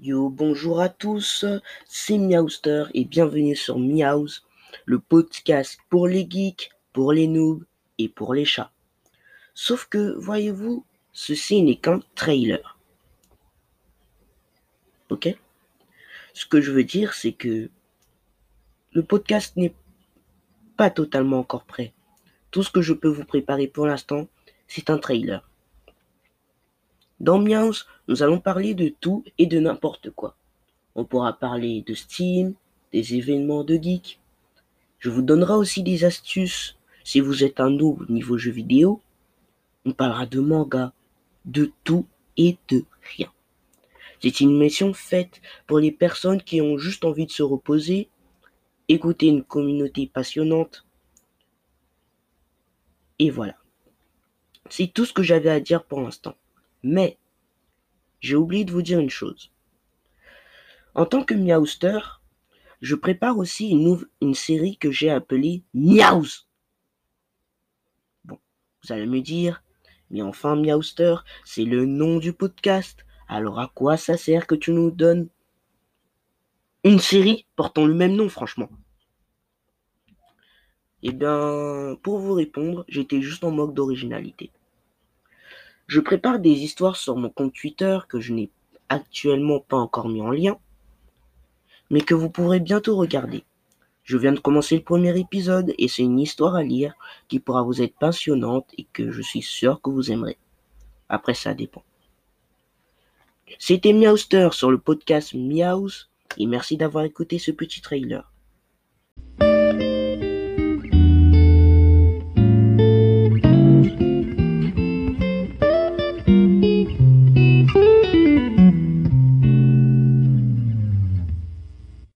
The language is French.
Yo, bonjour à tous, c'est Miaouster et bienvenue sur Miaus, le podcast pour les geeks, pour les noobs et pour les chats. Sauf que, voyez-vous, ceci n'est qu'un trailer. Ok? Ce que je veux dire, c'est que le podcast n'est pas totalement encore prêt. Tout ce que je peux vous préparer pour l'instant, c'est un trailer. Dans Miaus, nous allons parler de tout et de n'importe quoi. On pourra parler de Steam, des événements de geek. Je vous donnerai aussi des astuces si vous êtes un nouveau niveau jeu vidéo. On parlera de manga, de tout et de rien. C'est une mission faite pour les personnes qui ont juste envie de se reposer, écouter une communauté passionnante. Et voilà. C'est tout ce que j'avais à dire pour l'instant. Mais, j'ai oublié de vous dire une chose. En tant que Miaouster, je prépare aussi une, série que j'ai appelée Miaus. Bon, vous allez me dire, mais enfin Miaouster, c'est le nom du podcast. Alors à quoi ça sert que tu nous donnes une série portant le même nom, franchement? Eh bien, pour vous répondre, j'étais juste en mode d'originalité. Je prépare des histoires sur mon compte Twitter que je n'ai actuellement pas encore mis en lien, mais que vous pourrez bientôt regarder. Je viens de commencer le premier épisode et c'est une histoire à lire qui pourra vous être passionnante et que je suis sûr que vous aimerez. Après, ça dépend. C'était Miauster sur le podcast Miaus et merci d'avoir écouté ce petit trailer.